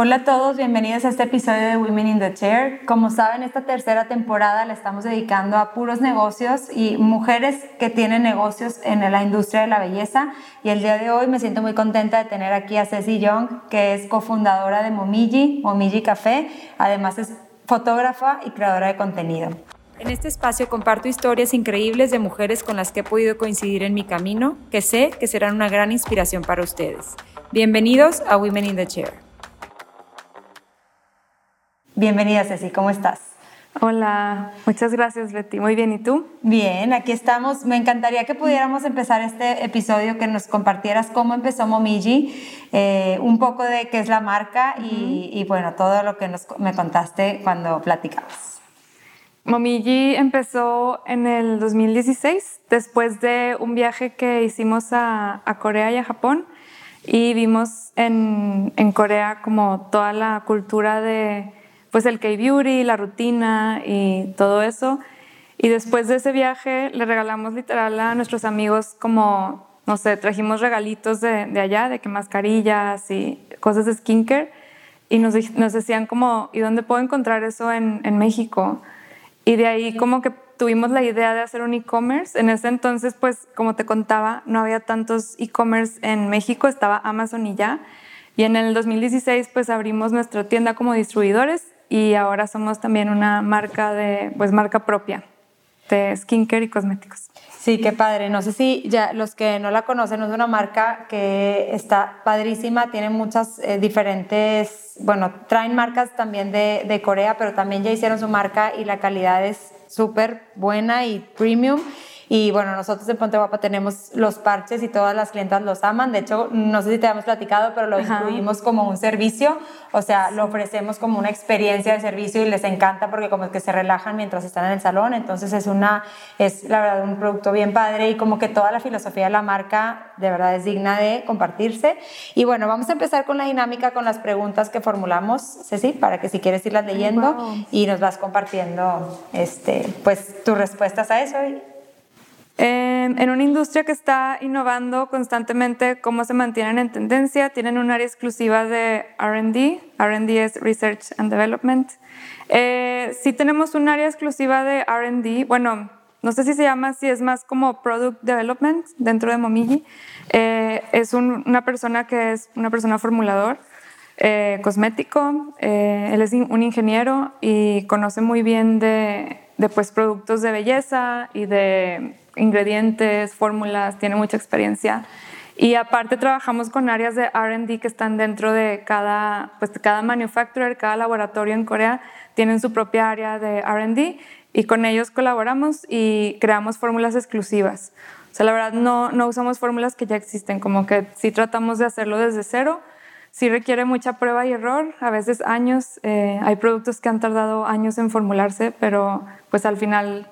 Hola a todos, bienvenidos a este episodio de Women in the Chair. Como saben, esta tercera temporada la estamos dedicando a puros negocios y mujeres que tienen negocios en la industria de la belleza. Y el día de hoy me siento muy contenta de tener aquí a Ceci Young, que es cofundadora de Momiji, Momiji Café. Además es fotógrafa y creadora de contenido. En este espacio comparto historias increíbles de mujeres con las que he podido coincidir en mi camino, que sé que serán una gran inspiración para ustedes. Bienvenidos a Women in the Chair. Bienvenida Ceci, ¿cómo estás? Hola, muchas gracias Betty. Muy bien, ¿y tú? Bien, aquí estamos. Me encantaría que pudiéramos empezar este episodio, que nos compartieras cómo empezó Momiji, eh, un poco de qué es la marca y, bueno, todo lo que nos, me contaste cuando platicamos. Momiji empezó en el 2016, después de un viaje que hicimos a, Corea y a Japón y vimos en, en Corea como toda la cultura de pues el K-Beauty, la rutina y todo eso. Y después de ese viaje le regalamos literal a nuestros amigos como, no sé, trajimos regalitos de, allá, de que mascarillas y cosas de skincare. Y nos, nos decían como, ¿y dónde puedo encontrar eso en México? Y de ahí como que tuvimos la idea de hacer un e-commerce. En ese entonces, pues como te contaba, no había tantos e-commerce en México, estaba Amazon y ya. Y en el 2016 pues abrimos nuestra tienda como distribuidores y ahora somos también una marca de, pues marca propia de skincare y cosméticos. Sí, qué padre. No sé si ya los que no la conocen, es una marca que está padrísima, tiene muchas eh, diferentes, bueno, traen marcas también de, de Corea, pero también ya hicieron su marca y la calidad es súper buena y premium. Y bueno, nosotros en Ponte Guapa tenemos los parches y todas las clientas los aman. De hecho, no sé si te habíamos platicado, pero lo incluimos como un servicio. O sea, lo ofrecemos como una experiencia de servicio y les encanta porque como es que se relajan mientras están en el salón. Entonces es una, es la verdad un producto bien padre y como que toda la filosofía de la marca de verdad es digna de compartirse. Y bueno, vamos a empezar con la dinámica, con las preguntas que formulamos, Ceci, para que si quieres irlas leyendo y nos vas compartiendo este, pues tus respuestas a eso. Em, en una industria que está innovando constantemente, cómo se mantienen en tendencia, tienen un área exclusiva de RD, RD es Research and Development. Eh, sí tenemos un área exclusiva de RD, bueno, no sé si se llama, si es más como Product Development dentro de Momiji. Eh, es una persona que es una persona formulador. Eh, cosmético, él es un ingeniero y conoce muy bien de, de pues, productos de belleza y de ingredientes, fórmulas, tiene mucha experiencia. Y aparte trabajamos con áreas de RD que están dentro de cada, pues cada manufacturer, cada laboratorio en Corea tienen su propia área de RD y con ellos colaboramos y creamos fórmulas exclusivas. O sea, la verdad no, no usamos fórmulas que ya existen, como que sí tratamos de hacerlo desde cero. Sí requiere mucha prueba y error, a veces años. Eh, hay productos que han tardado años en formularse, pero pues al final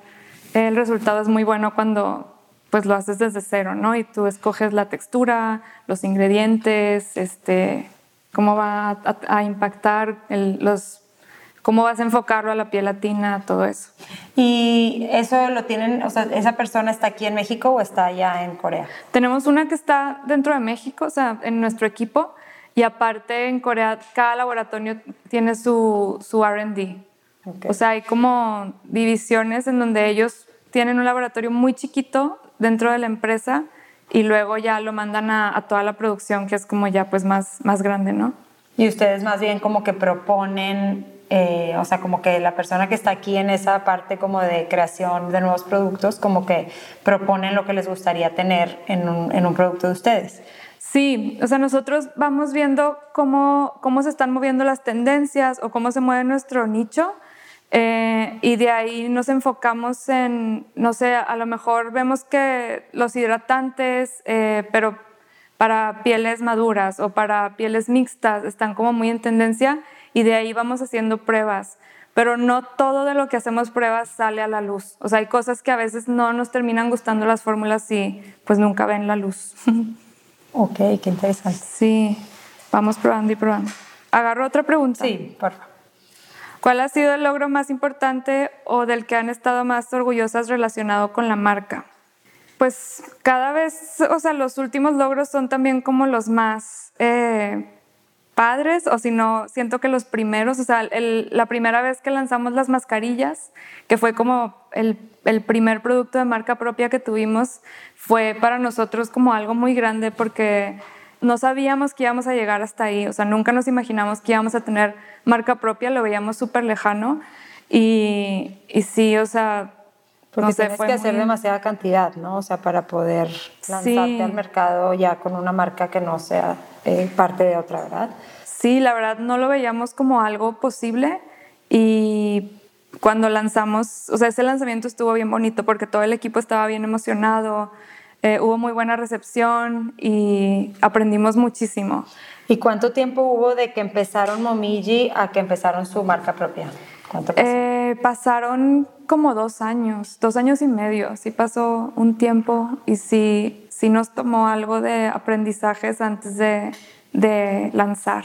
el resultado es muy bueno cuando pues lo haces desde cero, ¿no? Y tú escoges la textura, los ingredientes, este, cómo va a, impactar los cómo vas a enfocarlo a la piel latina, todo eso. ¿Y eso lo tienen, o sea, esa persona está aquí en México o está allá en Corea? Tenemos una que está dentro de México, o sea, en nuestro equipo, y aparte en Corea cada laboratorio tiene su, su RD. O sea, hay como divisiones en donde ellos tienen un laboratorio muy chiquito dentro de la empresa y luego ya lo mandan a, toda la producción, que es como ya pues más, más grande, ¿no? Y ustedes más bien como que proponen, eh, o sea, como que la persona que está aquí en esa parte como de creación de nuevos productos, como que proponen lo que les gustaría tener en un, en un producto de ustedes. Sí, o sea, nosotros vamos viendo cómo, cómo se están moviendo las tendencias o cómo se mueve nuestro nicho eh, y de ahí nos enfocamos en, no sé, a lo mejor vemos que los hidratantes, eh, pero para pieles maduras o para pieles mixtas están como muy en tendencia y de ahí vamos haciendo pruebas. Pero no todo de lo que hacemos pruebas sale a la luz. O sea, hay cosas que a veces no nos terminan gustando las fórmulas y pues nunca ven la luz. ok, qué interesante. Sí, vamos probando y probando. Agarro otra pregunta. Sí, por favor. ¿Cuál ha sido el logro más importante o del que han estado más orgullosas relacionado con la marca? Pues cada vez, o sea, los últimos logros son también como los más, eh, padres, o si no, siento que los primeros, o sea, la primera vez que lanzamos las mascarillas, que fue como el, el, primer producto de marca propia que tuvimos, fue para nosotros como algo muy grande porque no sabíamos que íbamos a llegar hasta ahí, o sea, nunca nos imaginamos que íbamos a tener marca propia, lo veíamos súper lejano. Y, y sí, o sea, porque tienes que hacer demasiada cantidad, ¿no? O sea, para poder lanzarte al mercado ya con una marca que no sea eh, parte de otra, ¿verdad? Sí, la verdad no lo veíamos como algo posible y cuando lanzamos, o sea, ese lanzamiento estuvo bien bonito porque todo el equipo estaba bien emocionado, eh, hubo muy buena recepción y aprendimos muchísimo. ¿Y cuánto tiempo hubo de que empezaron Momiji a que empezaron su marca propia? ¿Cuánto pasó? Eh, pasaron como dos años, dos años y medio, sí pasó un tiempo y sí, sí nos tomó algo de aprendizajes antes de, de lanzar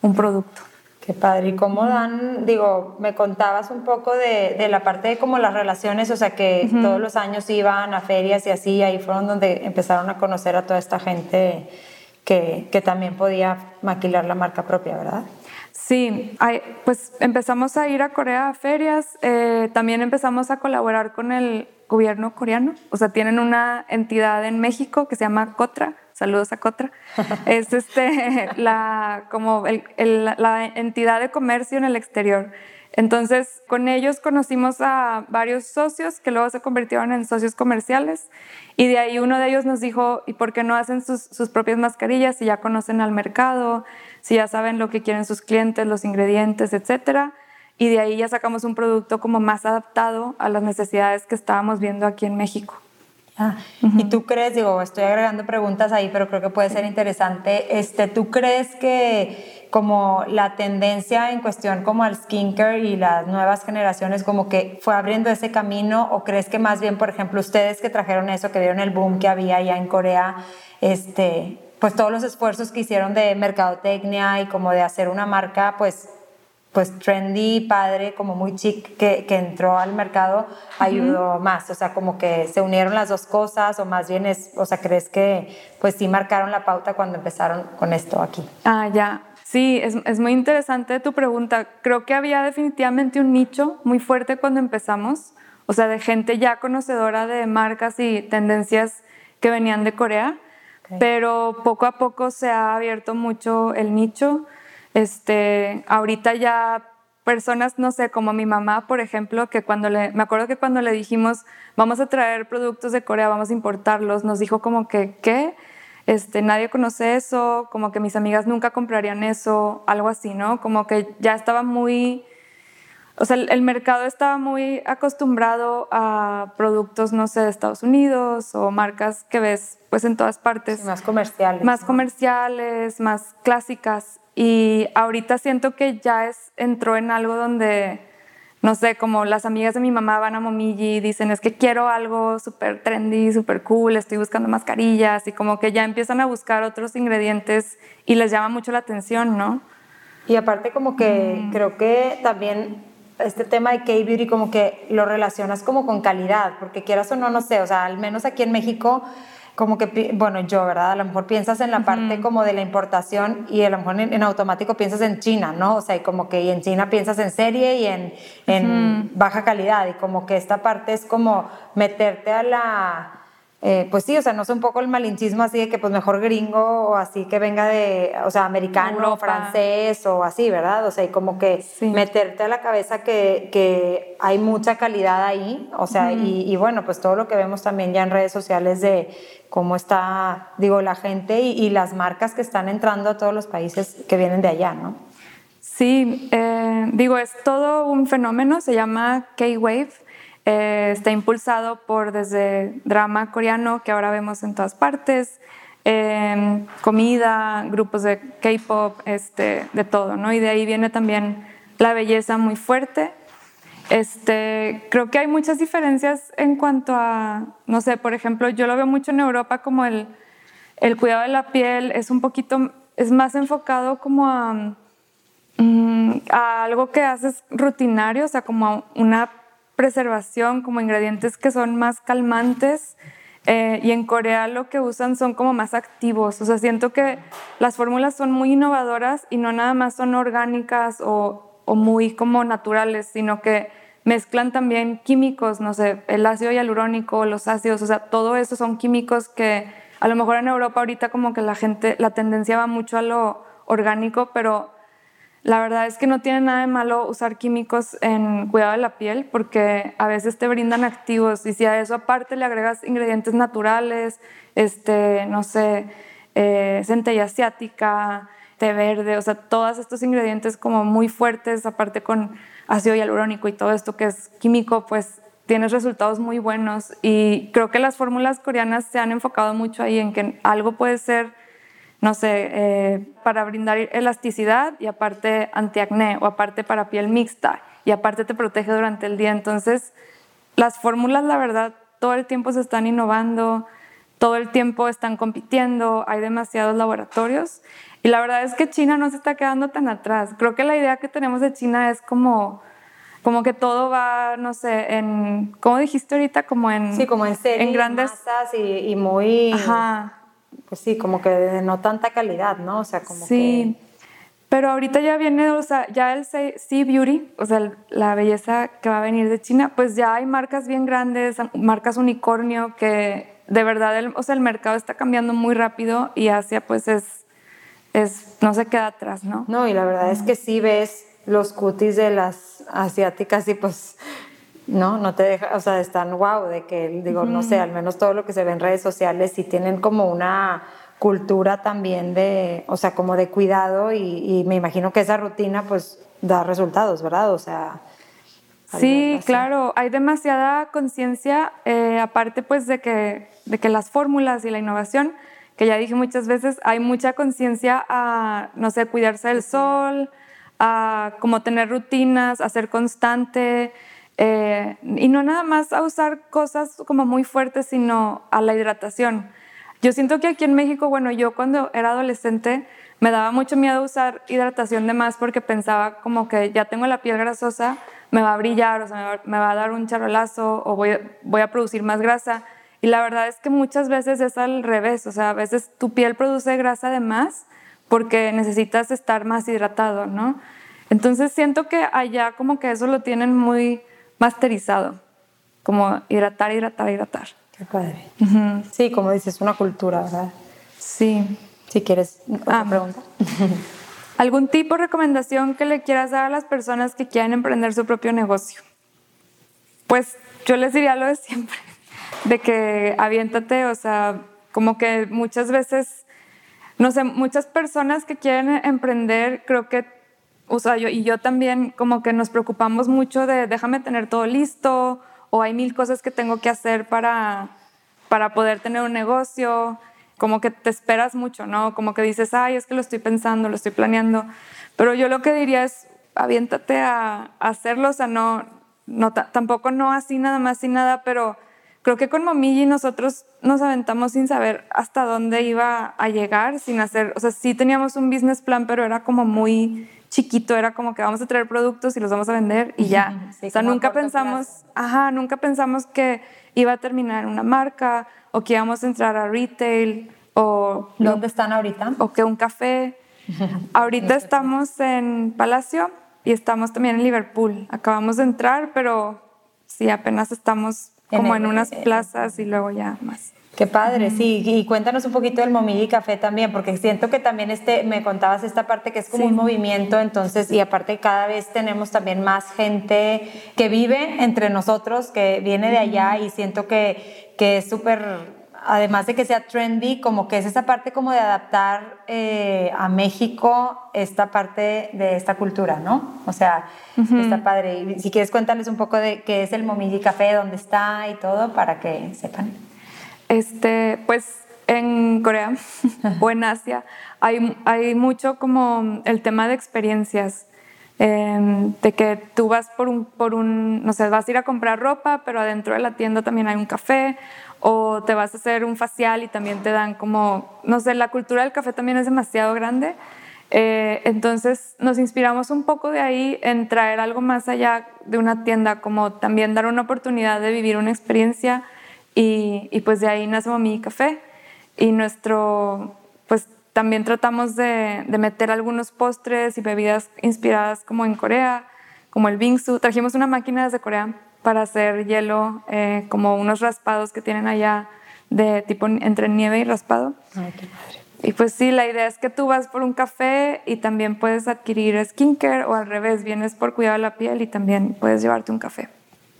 un producto. Qué padre. ¿Y cómo dan, digo, me contabas un poco de, de la parte de como las relaciones, o sea, que todos los años iban a ferias y así, ahí fueron donde empezaron a conocer a toda esta gente que, que también podía maquilar la marca propia, ¿verdad? Sí, pues empezamos a ir a Corea a ferias, eh, también empezamos a colaborar con el gobierno coreano, o sea, tienen una entidad en México que se llama COTRA, saludos a COTRA, es este, la, como la entidad de comercio en el exterior. Entonces, con ellos conocimos a varios socios que luego se convirtieron en socios comerciales y de ahí uno de ellos nos dijo, ¿y por qué no hacen sus, sus propias mascarillas si ya conocen al mercado? si ya saben lo que quieren sus clientes, los ingredientes, etcétera. Y de ahí ya sacamos un producto como más adaptado a las necesidades que estábamos viendo aquí en México. Ah, Y tú crees, digo, estoy agregando preguntas ahí, pero creo que puede ser interesante. Este, ¿Tú crees que como la tendencia en cuestión como al skincare y las nuevas generaciones como que fue abriendo ese camino o crees que más bien, por ejemplo, ustedes que trajeron eso, que vieron el boom que había ya en Corea, este, pues todos los esfuerzos que hicieron de mercadotecnia y como de hacer una marca pues pues trendy, padre, como muy chic que, que entró al mercado, ayudó más. O sea, como que se unieron las dos cosas, o más bien es, o sea, crees que pues sí marcaron la pauta cuando empezaron con esto aquí. Ah, ya. Sí, es, es muy interesante tu pregunta. Creo que había definitivamente un nicho muy fuerte cuando empezamos, o sea, de gente ya conocedora de marcas y tendencias que venían de Corea pero poco a poco se ha abierto mucho el nicho. Este, ahorita ya personas, no sé, como mi mamá, por ejemplo, que cuando le, me acuerdo que cuando le dijimos, vamos a traer productos de Corea, vamos a importarlos, nos dijo como que, ¿qué? Este, nadie conoce eso, como que mis amigas nunca comprarían eso, algo así, ¿no? Como que ya estaba muy o sea, el, mercado estaba muy acostumbrado a productos, no sé, de Estados Unidos o marcas que ves pues en todas partes. más comerciales. Más comerciales, más clásicas. Y ahorita siento que ya es, entró en algo donde, no sé, como las amigas de mi mamá van a Momiji y dicen, es que quiero algo súper trendy, súper cool, estoy buscando mascarillas y como que ya empiezan a buscar otros ingredientes y les llama mucho la atención, ¿no? Y aparte como que mm. creo que también este tema de K-Beauty como que lo relacionas como con calidad, porque quieras o no, no sé, o sea, al menos aquí en México, como que, bueno, yo, ¿verdad? A lo mejor piensas en la parte como de la importación y a lo mejor en, automático piensas en China, ¿no? O sea, y como que y en China piensas en serie y en, en baja calidad, y como que esta parte es como meterte a la eh, pues sí, o sea, no sé un poco el malinchismo así de que pues mejor gringo o así que venga de, o sea, americano, francés o así, ¿verdad? O sea, y como que meterte a la cabeza que, que, hay mucha calidad ahí, o sea, y, bueno, pues todo lo que vemos también ya en redes sociales de cómo está, digo, la gente y, y las marcas que están entrando a todos los países que vienen de allá, ¿no? Sí, eh, digo, es todo un fenómeno, se llama K-Wave eh, está impulsado por desde drama coreano que ahora vemos en todas partes, em, comida, grupos de K-pop, este, de todo, ¿no? Y de ahí viene también la belleza muy fuerte. Este, creo que hay muchas diferencias en cuanto a, no sé, por ejemplo, yo lo veo mucho en Europa como el, el cuidado de la piel es un poquito, es más enfocado como a, mm, a algo que haces rutinario, o sea, como una preservación, como ingredientes que son más calmantes, Eh, y en Corea lo que usan son como más activos. O sea, siento que las fórmulas son muy innovadoras y no nada más son orgánicas o, o muy como naturales, sino que mezclan también químicos, no sé, el ácido hialurónico, los ácidos, o sea, todo eso son químicos que a lo mejor en Europa ahorita como que la gente, la tendencia va mucho a lo orgánico, pero la verdad es que no tiene nada de malo usar químicos en cuidado de la piel porque a veces te brindan activos y si a eso aparte le agregas ingredientes naturales, este, no sé, eh, centella asiática, té verde, o sea, todos estos ingredientes como muy fuertes, aparte con ácido hialurónico y todo esto que es químico, pues tienes resultados muy buenos. Y creo que las fórmulas coreanas se han enfocado mucho ahí en que algo puede ser no sé, eh, para brindar elasticidad y aparte antiacné o aparte para piel mixta y aparte te protege durante el día. Entonces, las fórmulas, la verdad, todo el tiempo se están innovando, todo el tiempo están compitiendo, hay demasiados laboratorios y la verdad es que China no se está quedando tan atrás. Creo que la idea que tenemos de China es como como que todo va, no sé, en, ¿cómo dijiste ahorita? Como en... Sí, como en series, en grandes... masas y, y muy... Ajá pues sí, como que de no tanta calidad, ¿no? O sea, como sí. Pero ahorita ya viene, o sea, ya el Sea Beauty, o sea, la belleza que va a venir de China, pues ya hay marcas bien grandes, marcas unicornio, que de verdad, el, o sea, el mercado está cambiando muy rápido y Asia pues es, es, no se queda atrás, ¿no? No, y la verdad es que sí ves los cutis de las asiáticas y pues ¿no? No te deja, o sea, están wow, de que, digo, no sé, al menos todo lo que se ve en redes sociales, sí tienen como una cultura también de, o sea, como de cuidado y, me imagino que esa rutina pues da resultados, ¿verdad? O sea... Sí, claro, hay demasiada conciencia, eh, aparte pues de que, de que las fórmulas y la innovación, que ya dije muchas veces, hay mucha conciencia a, no sé, cuidarse del sol, a como tener rutinas, a ser constante, eh, y no nada más a usar cosas como muy fuertes, sino a la hidratación. Yo siento que aquí en México, bueno, yo cuando era adolescente me daba mucho miedo usar hidratación de más porque pensaba como que ya tengo la piel grasosa, me va a brillar, o sea, me va, a dar un charolazo o voy, voy a producir más grasa. Y la verdad es que muchas veces es al revés, o sea, a veces tu piel produce grasa de más porque necesitas estar más hidratado, ¿no? Entonces siento que allá como que eso lo tienen muy masterizado, como hidratar, hidratar, hidratar. Qué padre. Sí, como dices, una cultura, ¿verdad? Sí. Si quieres otra ah. pregunta. ¿Algún tipo de recomendación que le quieras dar a las personas que quieren emprender su propio negocio? Pues yo les diría lo de siempre, de que aviéntate, o sea, como que muchas veces, no sé, muchas personas que quieren emprender, creo que o sea, yo, y yo también como que nos preocupamos mucho de déjame tener todo listo o hay mil cosas que tengo que hacer para, para poder tener un negocio, como que te esperas mucho, ¿no? Como que dices, ay, es que lo estoy pensando, lo estoy planeando, pero yo lo que diría es, aviéntate a, hacerlo, o sea, no, no, tampoco no así nada más, sin nada, pero creo que con Momiji nosotros nos aventamos sin saber hasta dónde iba a llegar, sin hacer, o sea, sí teníamos un business plan, pero era como muy chiquito, era como que vamos a traer productos y los vamos a vender y ya. o sea, nunca pensamos, ajá, nunca pensamos que iba a terminar una marca o que íbamos a entrar a retail o... ¿Dónde están ahorita? O que un café. ahorita estamos en Palacio y estamos también en Liverpool. Acabamos de entrar, pero sí, apenas estamos como en unas plazas y luego ya más. Qué padre, sí. Y cuéntanos un poquito del Momiji Café también, porque siento que también este, me contabas esta parte que es como un movimiento, entonces, y aparte cada vez tenemos también más gente que vive entre nosotros, que viene de allá y siento que, que es súper además de que sea trendy, como que es esa parte como de adaptar eh, a México esta parte de esta cultura, ¿no? O sea, está padre. Y si quieres cuéntales un poco de qué es el Momiji Café, dónde está y todo, para que sepan. Este, pues en Corea o en Asia hay, mucho como el tema de experiencias, em, de que tú vas por un, por un, no sé, vas a ir a comprar ropa, pero adentro de la tienda también hay un café, o te vas a hacer un facial y también te dan como, no sé, la cultura del café también es demasiado grande. Eh, entonces nos inspiramos un poco de ahí en traer algo más allá de una tienda, como también dar una oportunidad de vivir una experiencia y, y pues de ahí nace mi café y nuestro, pues también tratamos de, de, meter algunos postres y bebidas inspiradas como en Corea, como el bingsu. Trajimos una máquina desde Corea para hacer hielo, eh, como unos raspados que tienen allá de tipo entre nieve y raspado. Ay, qué padre. Y pues sí, la idea es que tú vas por un café y también puedes adquirir skincare o al revés, vienes por cuidado de la piel y también puedes llevarte un café.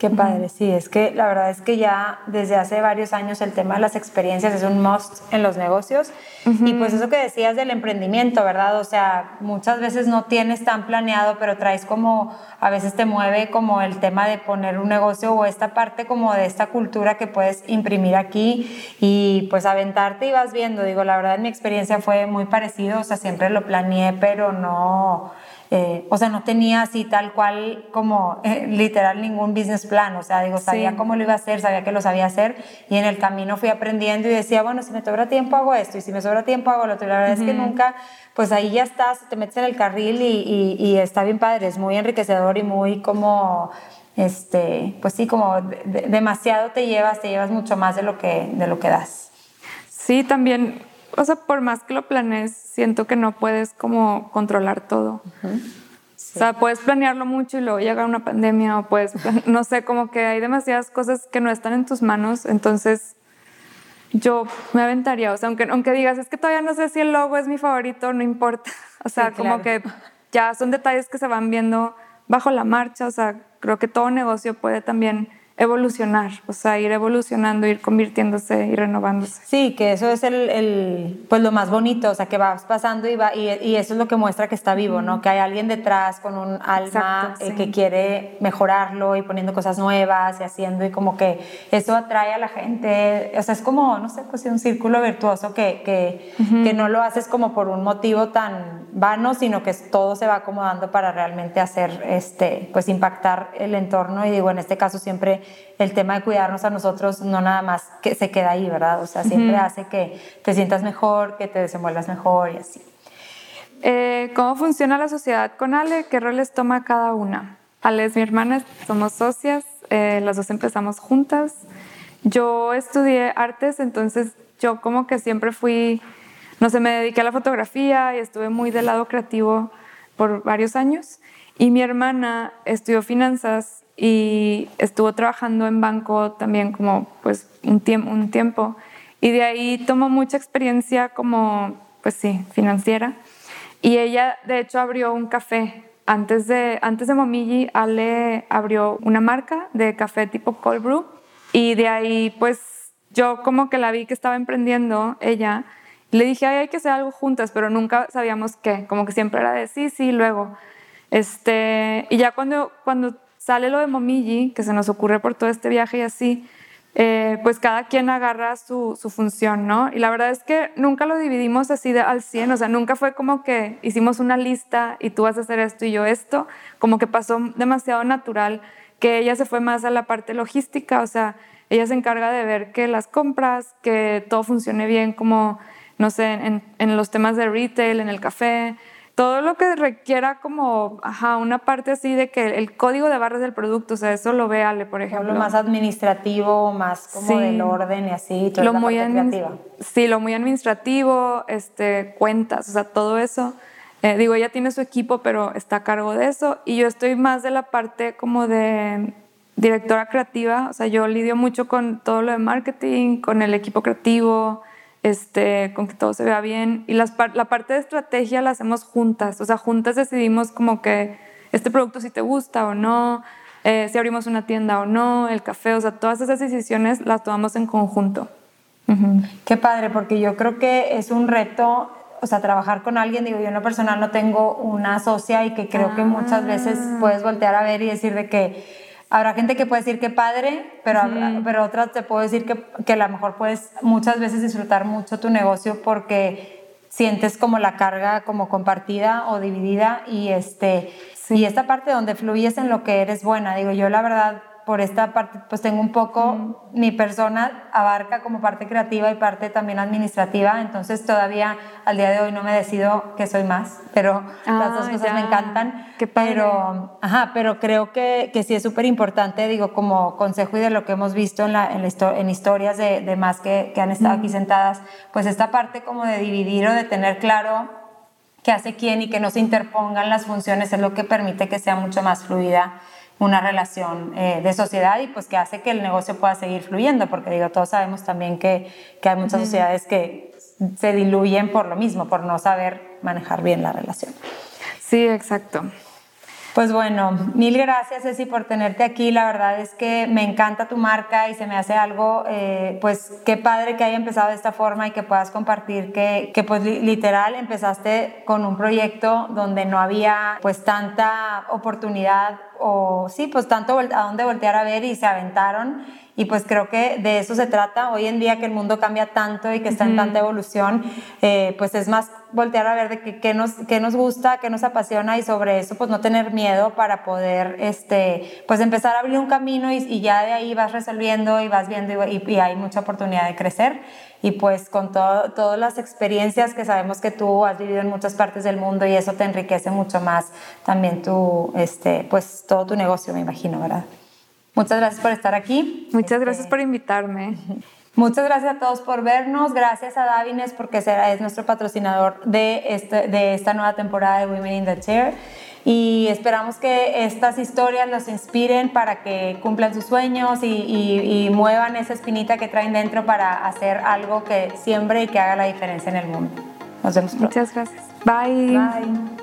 Qué padre, sí, es que la verdad es que ya desde hace varios años el tema de las experiencias es un must en los negocios. Y pues eso que decías del emprendimiento, ¿verdad? O sea, muchas veces no tienes tan planeado, pero traes como, a veces te mueve como el tema de poner un negocio o esta parte como de esta cultura que puedes imprimir aquí y pues aventarte y vas viendo. Digo, la verdad mi experiencia fue muy parecido, o sea, siempre lo planeé, pero no eh, o sea, no tenía así tal cual como eh, literal ningún business plan, o sea, digo, sabía cómo lo iba a hacer, sabía que lo sabía hacer y en el camino fui aprendiendo y decía, bueno, si me sobra tiempo hago esto y si me sobra tiempo hago lo otro. Y la verdad es que nunca, pues ahí ya estás, te metes en el carril y, y, está bien padre, es muy enriquecedor y muy como este, pues sí, como demasiado te llevas, te llevas mucho más de lo que, de lo que das. Sí, también o sea, por más que lo planees, siento que no puedes como controlar todo. O sea, puedes planearlo mucho y luego llega una pandemia o puedes, no sé, como que hay demasiadas cosas que no están en tus manos, entonces yo me aventaría, o sea, aunque, aunque digas, es que todavía no sé si el logo es mi favorito, no importa, o sea, como que ya son detalles que se van viendo bajo la marcha, o sea, creo que todo negocio puede también evolucionar, o sea, ir evolucionando, ir convirtiéndose y renovándose. Sí, que eso es el, el, pues lo más bonito, o sea, que vas pasando y, va, y, y eso es lo que muestra que está vivo, ¿no? Que hay alguien detrás con un alma eh, que quiere mejorarlo y poniendo cosas nuevas y haciendo y como que eso atrae a la gente, o sea, es como, no sé, pues un círculo virtuoso que, que, que no lo haces como por un motivo tan vano, sino que todo se va acomodando para realmente hacer, este, pues impactar el entorno. Y digo, en este caso siempre el tema de cuidarnos a nosotros no nada más que se queda ahí, ¿verdad? O sea, siempre hace que te sientas mejor, que te desenvuelvas mejor y así. Eh, ¿Cómo funciona la sociedad con Ale? ¿Qué roles toma cada una? Ale es mi hermana, somos socias, eh, las dos empezamos juntas. Yo estudié artes, entonces yo como que siempre fui, no sé, me dediqué a la fotografía y estuve muy del lado creativo por varios años. Y mi hermana estudió finanzas y estuvo trabajando en banco también como pues un, tiempo, un tiempo. Y de ahí tomó mucha experiencia como pues sí, financiera. Y ella de hecho abrió un café. Antes de, antes de Momiji, Ale abrió una marca de café tipo cold brew. Y de ahí pues yo como que la vi que estaba emprendiendo ella. Le dije, Ay, hay que hacer algo juntas, pero nunca sabíamos qué, como que siempre era de sí, sí, luego. Este, y ya cuando, cuando sale lo de Momiji, que se nos ocurre por todo este viaje y así, eh, pues cada quien agarra su, su, función, ¿no? Y la verdad es que nunca lo dividimos así de, al 100, o sea, nunca fue como que hicimos una lista y tú vas a hacer esto y yo esto, como que pasó demasiado natural, que ella se fue más a la parte logística, o sea, ella se encarga de ver que las compras, que todo funcione bien, como, no sé, en, en los temas de retail, en el café, todo lo que requiera como, ajá, una parte así de que el código de barras del producto, o sea, eso lo ve Ale, por ejemplo. Lo más administrativo, más como del orden y así, todo lo muy creativa. Sí, lo muy administrativo, este, cuentas, o sea, todo eso. Eh, digo, ella tiene su equipo, pero está a cargo de eso. Y yo estoy más de la parte como de directora creativa, o sea, yo lidio mucho con todo lo de marketing, con el equipo creativo, este, con que todo se vea bien. Y las, la parte de estrategia la hacemos juntas, o sea, juntas decidimos como que este producto si te gusta o no, eh, si abrimos una tienda o no, el café, o sea, todas esas decisiones las tomamos en conjunto. Qué padre, porque yo creo que es un reto, o sea, trabajar con alguien, digo, yo en lo personal no tengo una socia y que creo que muchas veces ah. puedes voltear a ver y decir de que Habrá gente que puede decir que padre, pero, pero otras te puedo decir que, que a lo mejor puedes muchas veces disfrutar mucho tu negocio porque sientes como la carga como compartida o dividida y, este, y esta parte donde fluyes en lo que eres buena. Digo, yo la verdad por esta parte, pues tengo un poco, mi persona abarca como parte creativa y parte también administrativa, entonces todavía al día de hoy no me decido que soy más, pero las dos ah, cosas me encantan. Qué pero, ajá, pero creo que, que sí es súper importante, digo, como consejo y de lo que hemos visto en, la, en, en historias de, de, más que, que han estado aquí sentadas, pues esta parte como de dividir o de tener claro qué hace quién y que no se interpongan las funciones es lo que permite que sea mucho más fluida una relación eh, de sociedad y pues que hace que el negocio pueda seguir fluyendo, porque digo, todos sabemos también que, que hay muchas sociedades que se diluyen por lo mismo, por no saber manejar bien la relación. Sí, exacto. Pues bueno, mil gracias Ceci por tenerte aquí. La verdad es que me encanta tu marca y se me hace algo, eh, pues qué padre que haya empezado de esta forma y que puedas compartir que, que pues literal empezaste con un proyecto donde no había pues tanta oportunidad o sí, pues tanto a dónde voltear a ver y se aventaron y pues creo que de eso se trata. Hoy en día que el mundo cambia tanto y que está en tanta evolución, eh, pues es más voltear a ver de qué, nos, qué nos gusta, qué nos apasiona y sobre eso pues no tener miedo para poder este, pues empezar a abrir un camino y, ya de ahí vas resolviendo y vas viendo y, y, hay mucha oportunidad de crecer. Y pues con todo, todas las experiencias que sabemos que tú has vivido en muchas partes del mundo y eso te enriquece mucho más también tu, este, pues todo tu negocio, me imagino, ¿verdad? Muchas gracias por estar aquí. Muchas este, gracias por invitarme. Muchas gracias a todos por vernos. Gracias a Davines porque será, es nuestro patrocinador de, este, de esta nueva temporada de Women in the Chair. Y esperamos que estas historias los inspiren para que cumplan sus sueños y, y muevan esa espinita que traen dentro para hacer algo que siembre y que haga la diferencia en el mundo. Nos vemos pronto. Muchas gracias. Bye. Bye.